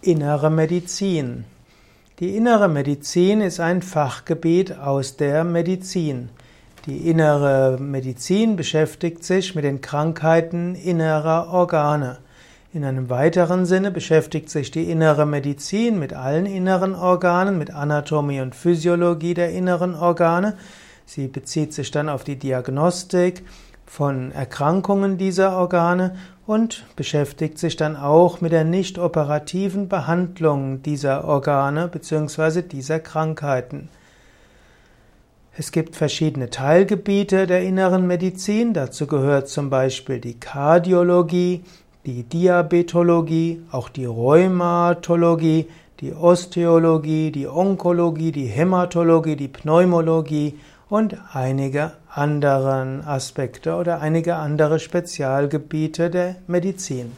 Innere Medizin. Die innere Medizin ist ein Fachgebiet aus der Medizin. Die innere Medizin beschäftigt sich mit den Krankheiten innerer Organe. In einem weiteren Sinne beschäftigt sich die innere Medizin mit allen inneren Organen, mit Anatomie und Physiologie der inneren Organe. Sie bezieht sich dann auf die Diagnostik von Erkrankungen dieser Organe und beschäftigt sich dann auch mit der nicht operativen Behandlung dieser Organe bzw. dieser Krankheiten. Es gibt verschiedene Teilgebiete der inneren Medizin. Dazu gehört zum Beispiel die Kardiologie, die Diabetologie, auch die Rheumatologie, die Osteologie, die Onkologie, die Hämatologie, die Pneumologie und einige anderen Aspekte oder einige andere Spezialgebiete der Medizin.